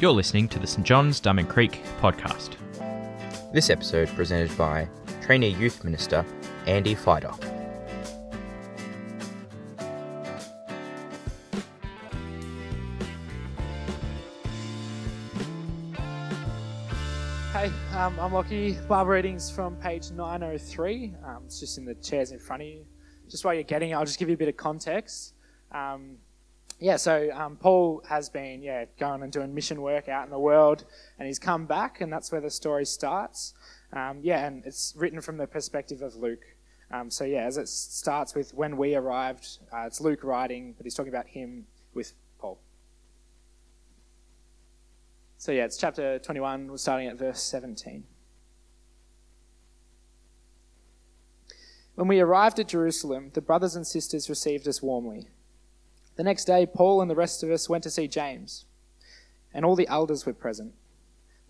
You're listening to the St John's Diamond Creek podcast. This episode presented by Trainee Youth Minister Andy Fider. Hey, um, I'm Lockie. Bible readings from page 903. Um, it's just in the chairs in front of you. Just while you're getting it, I'll just give you a bit of context. Um, yeah, so um, Paul has been yeah going and doing mission work out in the world, and he's come back, and that's where the story starts. Um, yeah, and it's written from the perspective of Luke. Um, so yeah, as it starts with when we arrived, uh, it's Luke writing, but he's talking about him with Paul. So yeah, it's chapter 21. We're starting at verse 17. When we arrived at Jerusalem, the brothers and sisters received us warmly. The next day, Paul and the rest of us went to see James, and all the elders were present.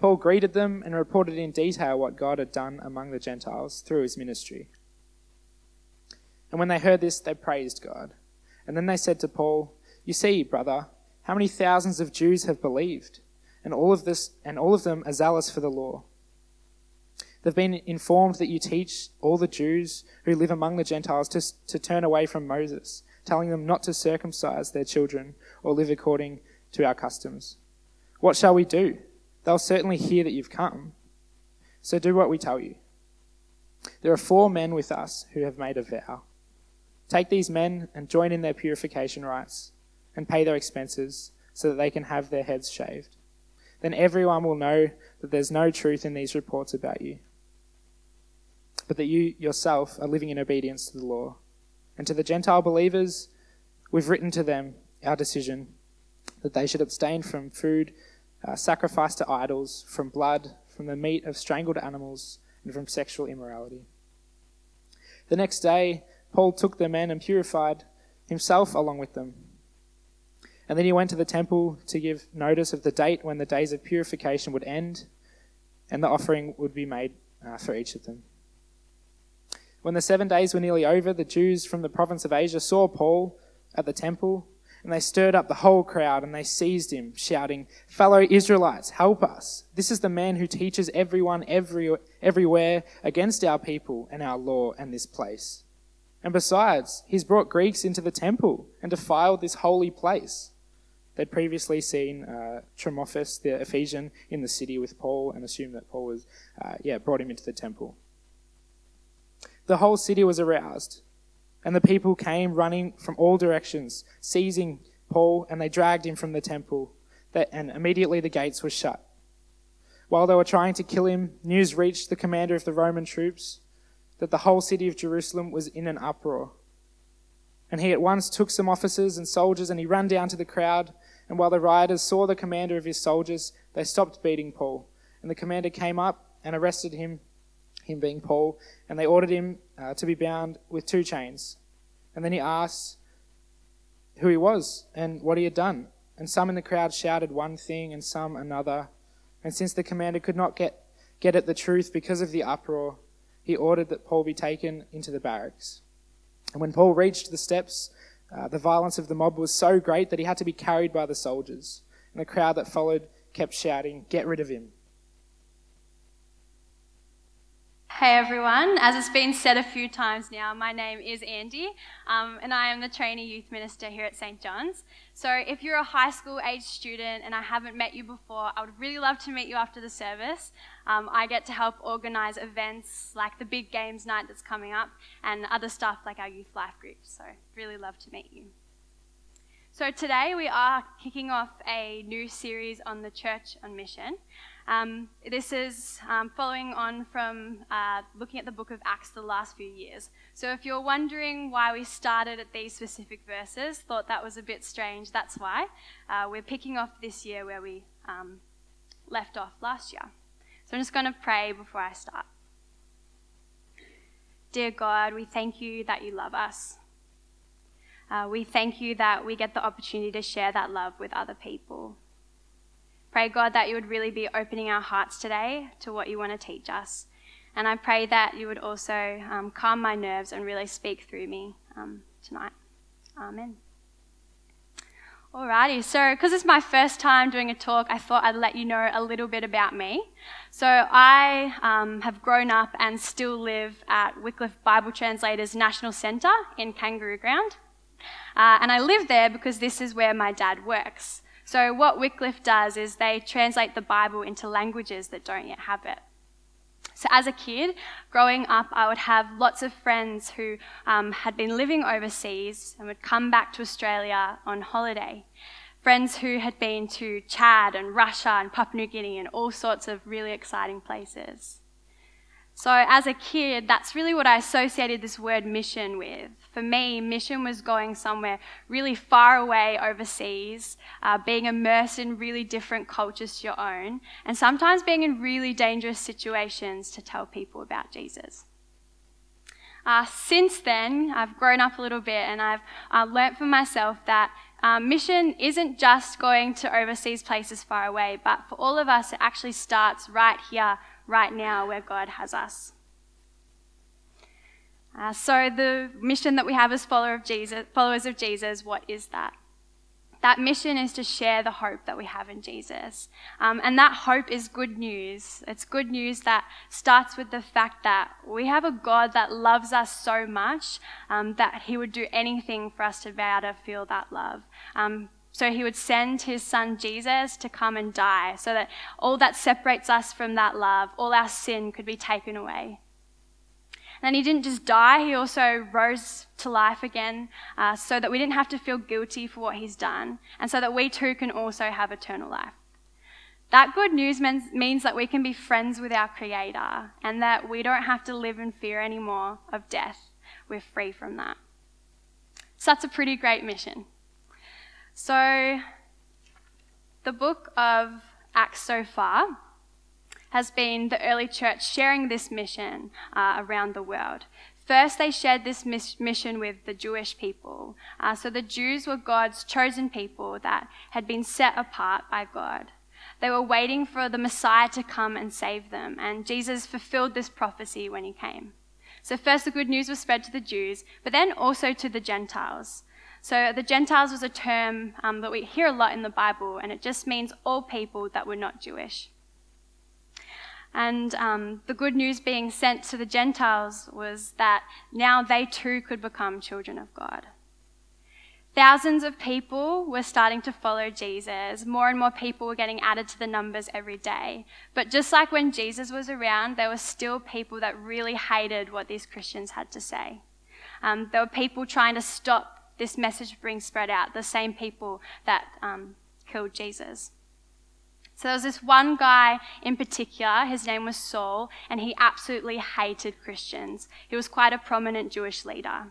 Paul greeted them and reported in detail what God had done among the Gentiles through his ministry. And when they heard this, they praised God. And then they said to Paul, You see, brother, how many thousands of Jews have believed, and all of this and all of them are zealous for the law. They've been informed that you teach all the Jews who live among the Gentiles to, to turn away from Moses telling them not to circumcise their children or live according to our customs. What shall we do? They'll certainly hear that you've come. So do what we tell you. There are four men with us who have made a vow. Take these men and join in their purification rites and pay their expenses so that they can have their heads shaved. Then everyone will know that there's no truth in these reports about you, but that you yourself are living in obedience to the law. And to the Gentile believers, we've written to them our decision that they should abstain from food uh, sacrificed to idols, from blood, from the meat of strangled animals, and from sexual immorality. The next day, Paul took the men and purified himself along with them. And then he went to the temple to give notice of the date when the days of purification would end and the offering would be made uh, for each of them. When the seven days were nearly over, the Jews from the province of Asia saw Paul at the temple, and they stirred up the whole crowd, and they seized him, shouting, Fellow Israelites, help us. This is the man who teaches everyone every, everywhere against our people and our law and this place. And besides, he's brought Greeks into the temple and defiled this holy place. They'd previously seen uh, the Ephesian, in the city with Paul and assumed that Paul was, uh, yeah, brought him into the temple the whole city was aroused, and the people came running from all directions, seizing Paul, and they dragged him from the temple, and immediately the gates were shut. While they were trying to kill him, news reached the commander of the Roman troops that the whole city of Jerusalem was in an uproar. And he at once took some officers and soldiers and he ran down to the crowd. And while the rioters saw the commander of his soldiers, they stopped beating Paul. And the commander came up and arrested him him being Paul, and they ordered him uh, to be bound with two chains. And then he asked who he was and what he had done. And some in the crowd shouted one thing and some another. And since the commander could not get, get at the truth because of the uproar, he ordered that Paul be taken into the barracks. And when Paul reached the steps, uh, the violence of the mob was so great that he had to be carried by the soldiers. And the crowd that followed kept shouting, Get rid of him! Hey everyone, as it's been said a few times now, my name is Andy um, and I am the trainee youth minister here at St. John's. So if you're a high school age student and I haven't met you before, I would really love to meet you after the service. Um, I get to help organise events like the big games night that's coming up and other stuff like our youth life group. So really love to meet you. So today we are kicking off a new series on the church on mission. Um, this is um, following on from uh, looking at the book of Acts the last few years. So if you're wondering why we started at these specific verses, thought that was a bit strange, that's why. Uh, we're picking off this year where we um, left off last year. So I'm just going to pray before I start. Dear God, we thank you that you love us. Uh, we thank you that we get the opportunity to share that love with other people. Pray, God, that you would really be opening our hearts today to what you want to teach us. And I pray that you would also um, calm my nerves and really speak through me um, tonight. Amen. Alrighty, so because it's my first time doing a talk, I thought I'd let you know a little bit about me. So I um, have grown up and still live at Wycliffe Bible Translators National Centre in Kangaroo Ground. Uh, and I live there because this is where my dad works. So what Wycliffe does is they translate the Bible into languages that don't yet have it. So, as a kid, growing up, I would have lots of friends who um, had been living overseas and would come back to Australia on holiday. Friends who had been to Chad and Russia and Papua New Guinea and all sorts of really exciting places. So, as a kid, that's really what I associated this word mission with. For me, mission was going somewhere really far away overseas, uh, being immersed in really different cultures to your own, and sometimes being in really dangerous situations to tell people about Jesus. Uh, since then, I've grown up a little bit and I've uh, learnt for myself that uh, mission isn't just going to overseas places far away, but for all of us, it actually starts right here right now where God has us. Uh, so, the mission that we have as follower of Jesus, followers of Jesus, what is that? That mission is to share the hope that we have in Jesus. Um, and that hope is good news. It's good news that starts with the fact that we have a God that loves us so much um, that he would do anything for us to be able to feel that love. Um, so he would send his son Jesus to come and die so that all that separates us from that love, all our sin could be taken away. And he didn't just die, he also rose to life again uh, so that we didn't have to feel guilty for what he's done and so that we too can also have eternal life. That good news means, means that we can be friends with our Creator and that we don't have to live in fear anymore of death. We're free from that. So that's a pretty great mission. So, the book of Acts so far has been the early church sharing this mission uh, around the world. First, they shared this mission with the Jewish people. Uh, so, the Jews were God's chosen people that had been set apart by God. They were waiting for the Messiah to come and save them, and Jesus fulfilled this prophecy when he came. So, first, the good news was spread to the Jews, but then also to the Gentiles. So the Gentiles was a term um, that we hear a lot in the Bible, and it just means all people that were not Jewish. And um, the good news being sent to the Gentiles was that now they too could become children of God. Thousands of people were starting to follow Jesus. More and more people were getting added to the numbers every day. But just like when Jesus was around, there were still people that really hated what these Christians had to say. Um, there were people trying to stop this message being spread out, the same people that um, killed Jesus. So there was this one guy in particular, his name was Saul, and he absolutely hated Christians. He was quite a prominent Jewish leader.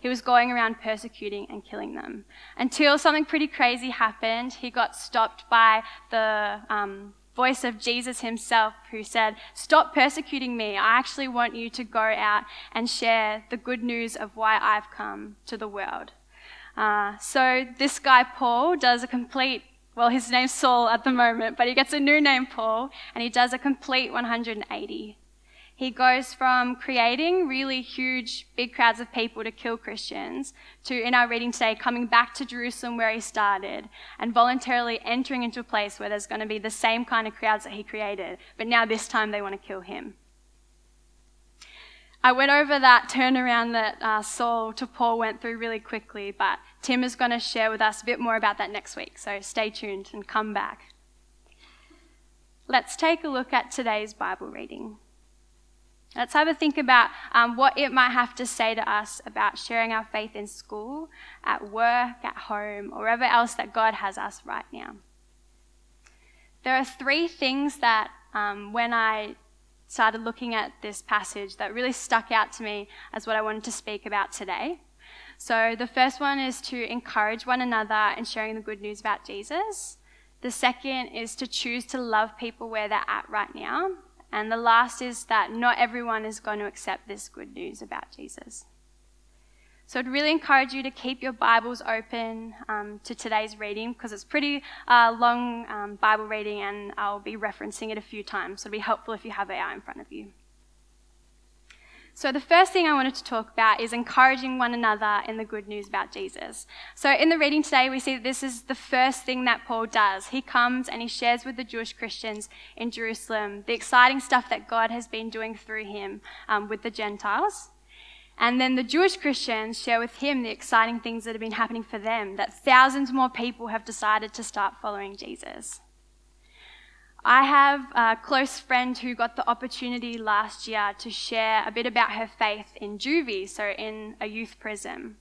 He was going around persecuting and killing them until something pretty crazy happened. He got stopped by the um, voice of Jesus himself who said, Stop persecuting me. I actually want you to go out and share the good news of why I've come to the world. Uh, so this guy, Paul, does a complete, well, his name's Saul at the moment, but he gets a new name, Paul, and he does a complete 180. He goes from creating really huge, big crowds of people to kill Christians to, in our reading today, coming back to Jerusalem where he started and voluntarily entering into a place where there's going to be the same kind of crowds that he created, but now this time they want to kill him. I went over that turnaround that uh, Saul to Paul went through really quickly, but Tim is going to share with us a bit more about that next week, so stay tuned and come back. Let's take a look at today's Bible reading. Let's have a think about um, what it might have to say to us about sharing our faith in school, at work, at home, or wherever else that God has us right now. There are three things that, um, when I started looking at this passage, that really stuck out to me as what I wanted to speak about today. So, the first one is to encourage one another in sharing the good news about Jesus. The second is to choose to love people where they're at right now. And the last is that not everyone is going to accept this good news about Jesus. So I'd really encourage you to keep your Bibles open um, to today's reading because it's pretty uh, long um, Bible reading and I'll be referencing it a few times. So it'd be helpful if you have it in front of you. So, the first thing I wanted to talk about is encouraging one another in the good news about Jesus. So, in the reading today, we see that this is the first thing that Paul does. He comes and he shares with the Jewish Christians in Jerusalem the exciting stuff that God has been doing through him um, with the Gentiles. And then the Jewish Christians share with him the exciting things that have been happening for them, that thousands more people have decided to start following Jesus. I have a close friend who got the opportunity last year to share a bit about her faith in juvie, so in a youth prison.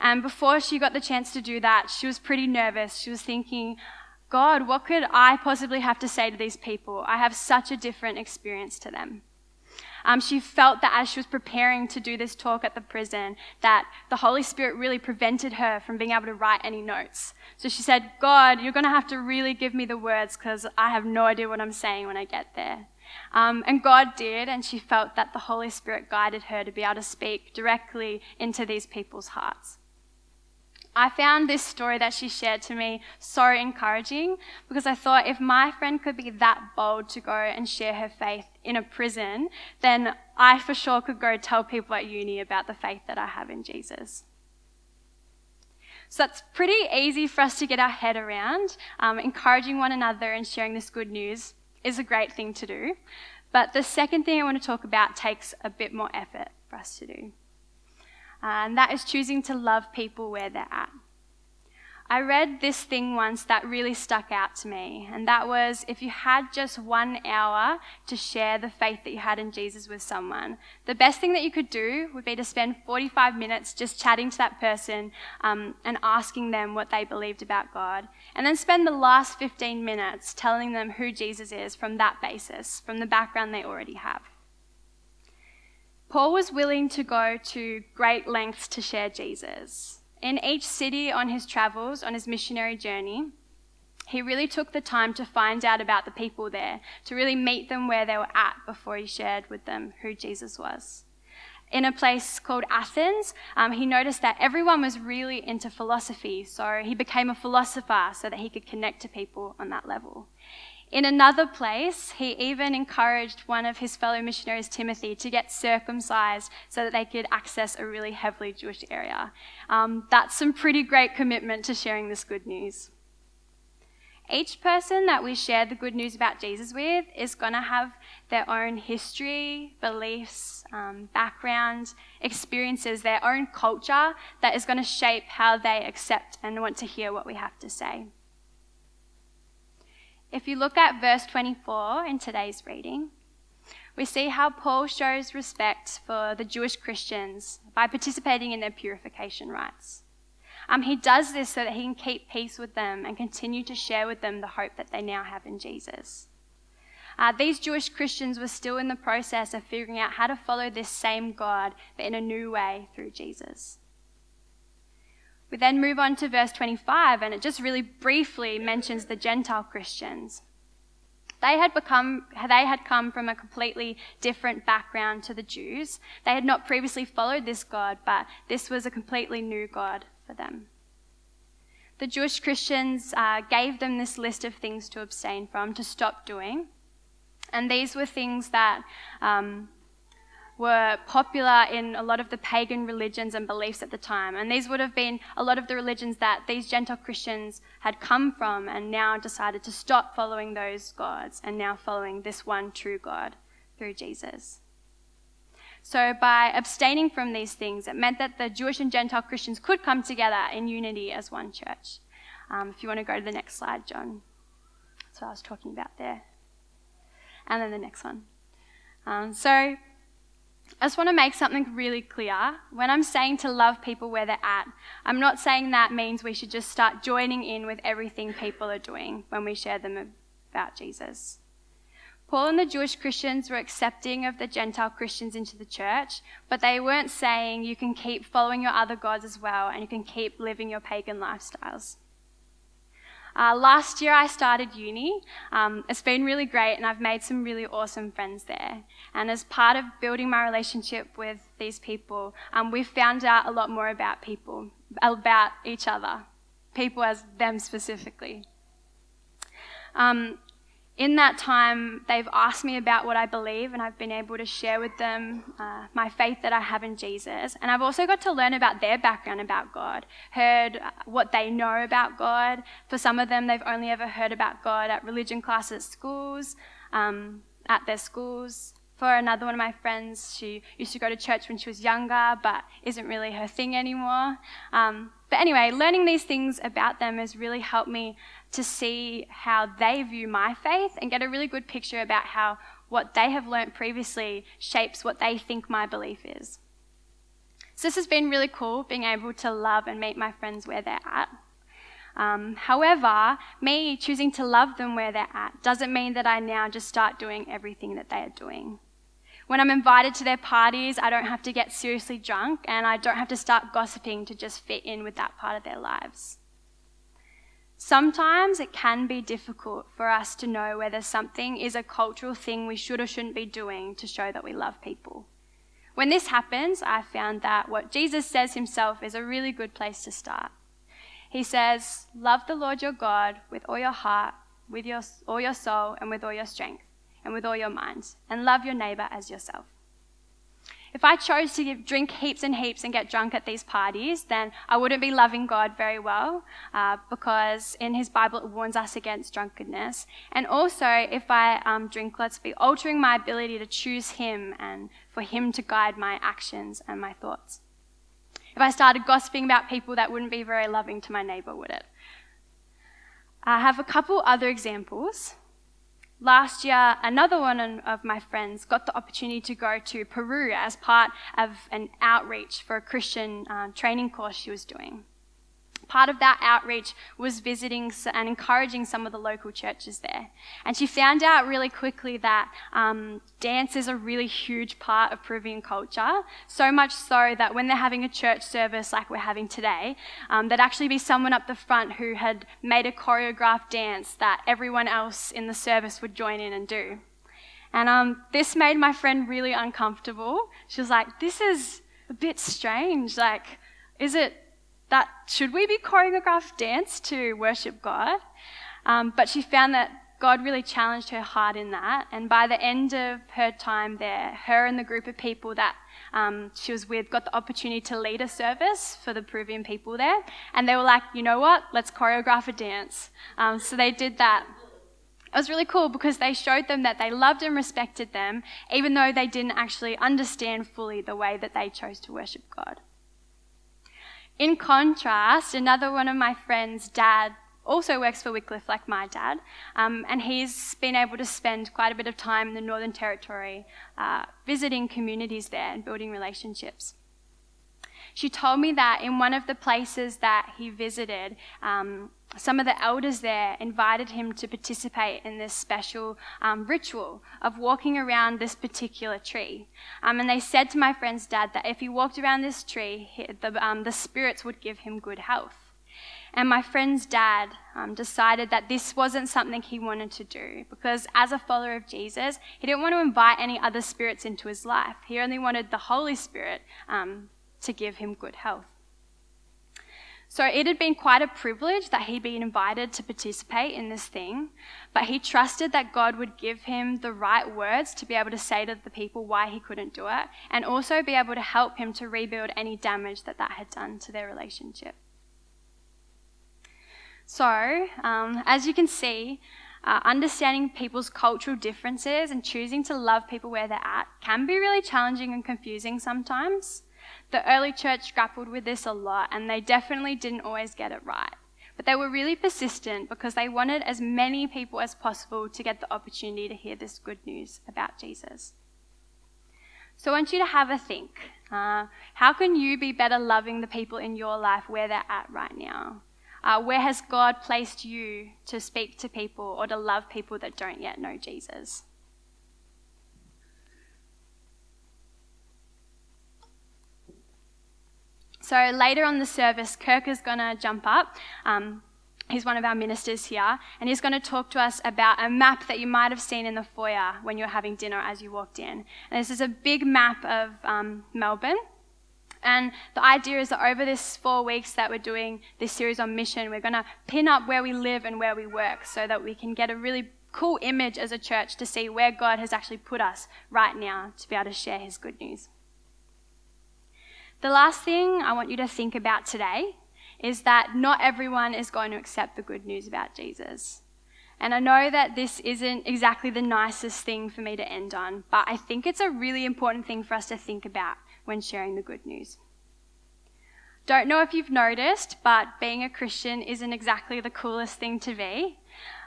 And before she got the chance to do that, she was pretty nervous. She was thinking, God, what could I possibly have to say to these people? I have such a different experience to them. Um, she felt that as she was preparing to do this talk at the prison, that the Holy Spirit really prevented her from being able to write any notes. So she said, God, you're going to have to really give me the words because I have no idea what I'm saying when I get there. Um, and God did, and she felt that the Holy Spirit guided her to be able to speak directly into these people's hearts. I found this story that she shared to me so encouraging because I thought if my friend could be that bold to go and share her faith in a prison, then I for sure could go tell people at uni about the faith that I have in Jesus. So that's pretty easy for us to get our head around. Um, encouraging one another and sharing this good news is a great thing to do. But the second thing I want to talk about takes a bit more effort for us to do and that is choosing to love people where they're at. I read this thing once that really stuck out to me, and that was if you had just one hour to share the faith that you had in Jesus with someone, the best thing that you could do would be to spend 45 minutes just chatting to that person um, and asking them what they believed about God, and then spend the last 15 minutes telling them who Jesus is from that basis, from the background they already have. Paul was willing to go to great lengths to share Jesus. In each city on his travels, on his missionary journey, he really took the time to find out about the people there, to really meet them where they were at before he shared with them who Jesus was. In a place called Athens, um, he noticed that everyone was really into philosophy, so he became a philosopher so that he could connect to people on that level. In another place, he even encouraged one of his fellow missionaries, Timothy, to get circumcised so that they could access a really heavily Jewish area. Um, that's some pretty great commitment to sharing this good news. Each person that we share the good news about Jesus with is going to have their own history, beliefs, um, background, experiences, their own culture that is going to shape how they accept and want to hear what we have to say. If you look at verse 24 in today's reading, we see how Paul shows respect for the Jewish Christians by participating in their purification rites. Um, he does this so that he can keep peace with them and continue to share with them the hope that they now have in Jesus. Uh, these Jewish Christians were still in the process of figuring out how to follow this same God, but in a new way through Jesus. We then move on to verse 25, and it just really briefly mentions the Gentile Christians. They had become, they had come from a completely different background to the Jews. They had not previously followed this God, but this was a completely new God for them. The Jewish Christians uh, gave them this list of things to abstain from, to stop doing. And these were things that um, were popular in a lot of the pagan religions and beliefs at the time. And these would have been a lot of the religions that these Gentile Christians had come from and now decided to stop following those gods and now following this one true God through Jesus. So, by abstaining from these things, it meant that the Jewish and Gentile Christians could come together in unity as one church. Um, if you want to go to the next slide, John. That's what I was talking about there. And then the next one. Um, so, I just want to make something really clear. When I'm saying to love people where they're at, I'm not saying that means we should just start joining in with everything people are doing when we share them about Jesus. Paul and the Jewish Christians were accepting of the Gentile Christians into the church, but they weren't saying you can keep following your other gods as well and you can keep living your pagan lifestyles. Uh, last year I started uni. Um, it's been really great and I've made some really awesome friends there. And as part of building my relationship with these people, um, we've found out a lot more about people, about each other, people as them specifically. Um, in that time, they've asked me about what I believe, and I've been able to share with them uh, my faith that I have in Jesus. And I've also got to learn about their background about God, heard what they know about God. For some of them, they've only ever heard about God at religion classes at schools, um, at their schools. For another one of my friends, she used to go to church when she was younger, but isn't really her thing anymore. Um, but anyway, learning these things about them has really helped me to see how they view my faith and get a really good picture about how what they have learnt previously shapes what they think my belief is. So, this has been really cool being able to love and meet my friends where they're at. Um, however, me choosing to love them where they're at doesn't mean that I now just start doing everything that they are doing. When I'm invited to their parties, I don't have to get seriously drunk and I don't have to start gossiping to just fit in with that part of their lives. Sometimes it can be difficult for us to know whether something is a cultural thing we should or shouldn't be doing to show that we love people. When this happens, I found that what Jesus says himself is a really good place to start. He says, Love the Lord your God with all your heart, with your, all your soul, and with all your strength, and with all your mind, and love your neighbor as yourself. If I chose to drink heaps and heaps and get drunk at these parties, then I wouldn't be loving God very well uh, because in His Bible it warns us against drunkenness. And also, if I um, drink, let's be altering my ability to choose Him and for Him to guide my actions and my thoughts. If I started gossiping about people, that wouldn't be very loving to my neighbor, would it? I have a couple other examples. Last year, another one of my friends got the opportunity to go to Peru as part of an outreach for a Christian uh, training course she was doing part of that outreach was visiting and encouraging some of the local churches there. And she found out really quickly that um, dance is a really huge part of Peruvian culture, so much so that when they're having a church service like we're having today, um, there'd actually be someone up the front who had made a choreographed dance that everyone else in the service would join in and do. And um, this made my friend really uncomfortable. She was like, This is a bit strange. Like, is it that should we be choreographed dance to worship God? Um, but she found that God really challenged her heart in that. And by the end of her time there, her and the group of people that um, she was with got the opportunity to lead a service for the Peruvian people there. And they were like, you know what? Let's choreograph a dance. Um, so they did that. It was really cool because they showed them that they loved and respected them, even though they didn't actually understand fully the way that they chose to worship God. In contrast, another one of my friends' dad also works for Wycliffe, like my dad, um, and he's been able to spend quite a bit of time in the Northern Territory uh, visiting communities there and building relationships. She told me that in one of the places that he visited, um, some of the elders there invited him to participate in this special um, ritual of walking around this particular tree. Um, and they said to my friend's dad that if he walked around this tree, he, the, um, the spirits would give him good health. And my friend's dad um, decided that this wasn't something he wanted to do because, as a follower of Jesus, he didn't want to invite any other spirits into his life. He only wanted the Holy Spirit um, to give him good health. So it had been quite a privilege that he'd been invited to participate in this thing, but he trusted that God would give him the right words to be able to say to the people why he couldn't do it, and also be able to help him to rebuild any damage that that had done to their relationship. So, um, as you can see, uh, understanding people's cultural differences and choosing to love people where they're at can be really challenging and confusing sometimes. The early church grappled with this a lot, and they definitely didn't always get it right. But they were really persistent because they wanted as many people as possible to get the opportunity to hear this good news about Jesus. So I want you to have a think. Uh, how can you be better loving the people in your life where they're at right now? Uh, where has God placed you to speak to people or to love people that don't yet know Jesus? So later on the service, Kirk is going to jump up. Um, he's one of our ministers here, and he's going to talk to us about a map that you might have seen in the foyer when you were having dinner as you walked in. And this is a big map of um, Melbourne. And the idea is that over this four weeks that we're doing this series on mission, we're going to pin up where we live and where we work so that we can get a really cool image as a church to see where God has actually put us right now to be able to share his good news. The last thing I want you to think about today is that not everyone is going to accept the good news about Jesus. And I know that this isn't exactly the nicest thing for me to end on, but I think it's a really important thing for us to think about when sharing the good news. Don't know if you've noticed, but being a Christian isn't exactly the coolest thing to be.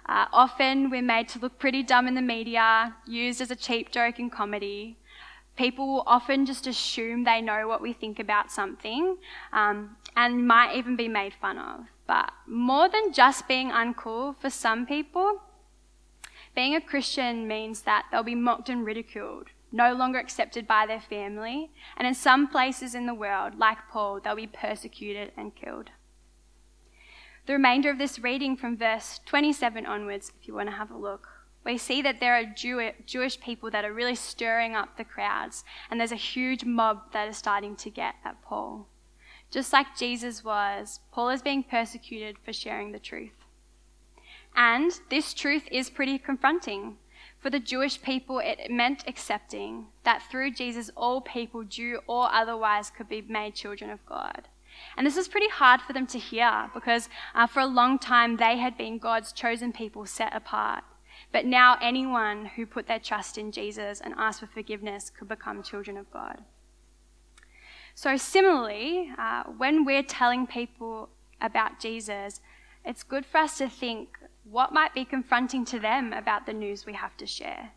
Uh, often we're made to look pretty dumb in the media, used as a cheap joke in comedy. People will often just assume they know what we think about something um, and might even be made fun of. But more than just being uncool, for some people, being a Christian means that they'll be mocked and ridiculed, no longer accepted by their family, and in some places in the world, like Paul, they'll be persecuted and killed. The remainder of this reading from verse 27 onwards, if you want to have a look, we see that there are Jew- Jewish people that are really stirring up the crowds, and there's a huge mob that is starting to get at Paul. Just like Jesus was, Paul is being persecuted for sharing the truth. And this truth is pretty confronting. For the Jewish people, it meant accepting that through Jesus, all people, Jew or otherwise, could be made children of God. And this was pretty hard for them to hear because uh, for a long time they had been God's chosen people set apart. But now anyone who put their trust in Jesus and asked for forgiveness could become children of God. So, similarly, uh, when we're telling people about Jesus, it's good for us to think what might be confronting to them about the news we have to share.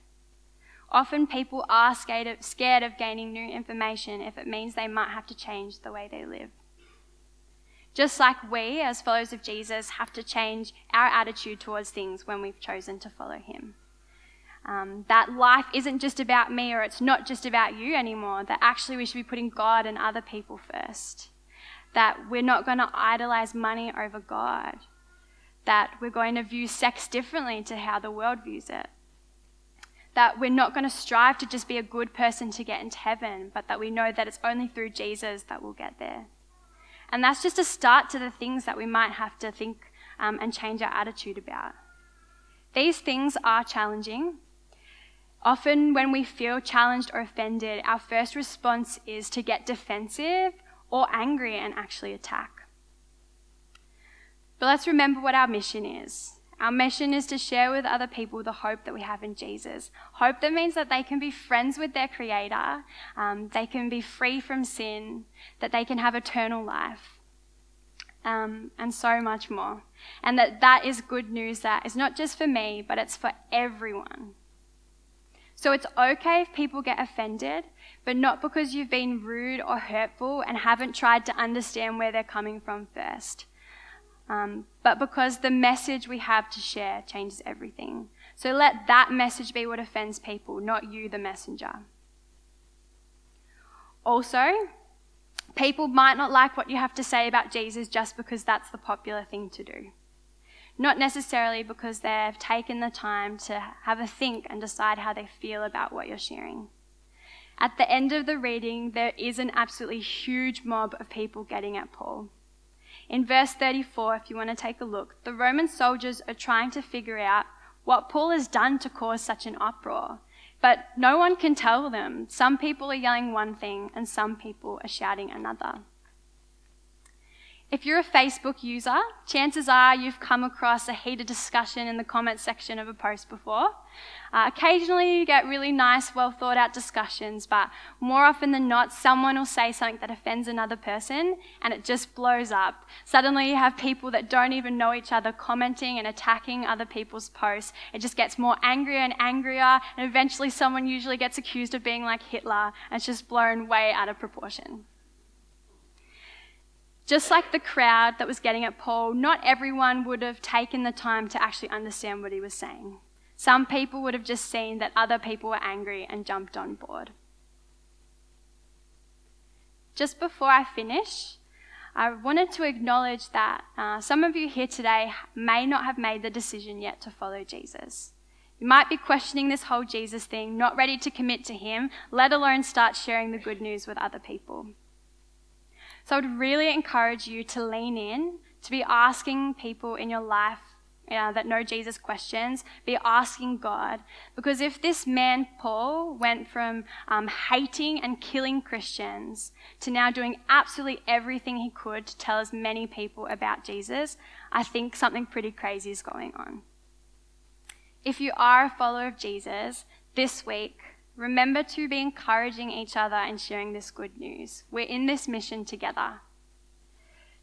Often people are scared of, scared of gaining new information if it means they might have to change the way they live. Just like we, as followers of Jesus, have to change our attitude towards things when we've chosen to follow him. Um, that life isn't just about me or it's not just about you anymore, that actually we should be putting God and other people first. That we're not going to idolize money over God. That we're going to view sex differently to how the world views it. That we're not going to strive to just be a good person to get into heaven, but that we know that it's only through Jesus that we'll get there. And that's just a start to the things that we might have to think um, and change our attitude about. These things are challenging. Often, when we feel challenged or offended, our first response is to get defensive or angry and actually attack. But let's remember what our mission is. Our mission is to share with other people the hope that we have in Jesus. Hope that means that they can be friends with their Creator, um, they can be free from sin, that they can have eternal life, um, and so much more. And that that is good news that is not just for me, but it's for everyone. So it's okay if people get offended, but not because you've been rude or hurtful and haven't tried to understand where they're coming from first um, but because the message we have to share changes everything. So let that message be what offends people, not you, the messenger. Also, people might not like what you have to say about Jesus just because that's the popular thing to do. Not necessarily because they've taken the time to have a think and decide how they feel about what you're sharing. At the end of the reading, there is an absolutely huge mob of people getting at Paul. In verse 34, if you want to take a look, the Roman soldiers are trying to figure out what Paul has done to cause such an uproar. But no one can tell them. Some people are yelling one thing and some people are shouting another. If you're a Facebook user, chances are you've come across a heated discussion in the comment section of a post before. Uh, occasionally, you get really nice, well thought out discussions, but more often than not, someone will say something that offends another person and it just blows up. Suddenly, you have people that don't even know each other commenting and attacking other people's posts. It just gets more angrier and angrier, and eventually, someone usually gets accused of being like Hitler, and it's just blown way out of proportion. Just like the crowd that was getting at Paul, not everyone would have taken the time to actually understand what he was saying. Some people would have just seen that other people were angry and jumped on board. Just before I finish, I wanted to acknowledge that uh, some of you here today may not have made the decision yet to follow Jesus. You might be questioning this whole Jesus thing, not ready to commit to Him, let alone start sharing the good news with other people. So I would really encourage you to lean in, to be asking people in your life uh, that know Jesus questions, be asking God. Because if this man, Paul, went from um, hating and killing Christians to now doing absolutely everything he could to tell as many people about Jesus, I think something pretty crazy is going on. If you are a follower of Jesus, this week, remember to be encouraging each other and sharing this good news. We're in this mission together.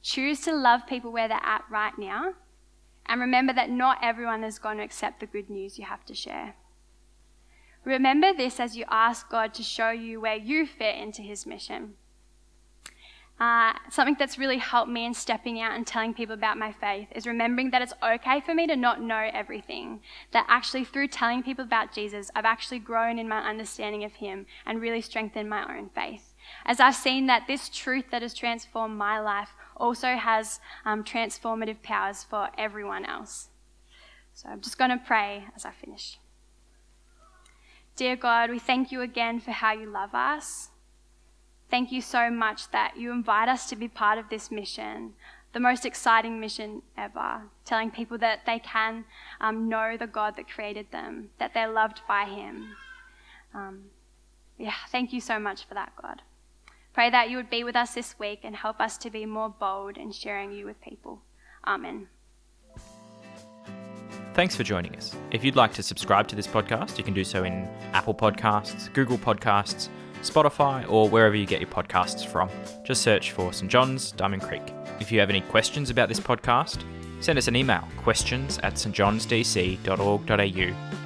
Choose to love people where they're at right now and remember that not everyone is going to accept the good news you have to share. Remember this as you ask God to show you where you fit into His mission. Uh, something that's really helped me in stepping out and telling people about my faith is remembering that it's okay for me to not know everything. That actually, through telling people about Jesus, I've actually grown in my understanding of Him and really strengthened my own faith. As I've seen that this truth that has transformed my life also has um, transformative powers for everyone else. So I'm just going to pray as I finish. Dear God, we thank you again for how you love us. Thank you so much that you invite us to be part of this mission, the most exciting mission ever, telling people that they can um, know the God that created them, that they're loved by Him. Um, yeah, thank you so much for that, God. Pray that you would be with us this week and help us to be more bold in sharing you with people. Amen. Thanks for joining us. If you'd like to subscribe to this podcast, you can do so in Apple Podcasts, Google Podcasts, Spotify, or wherever you get your podcasts from. Just search for St. John's, Diamond Creek. If you have any questions about this podcast, send us an email questions at stjohnsdc.org.au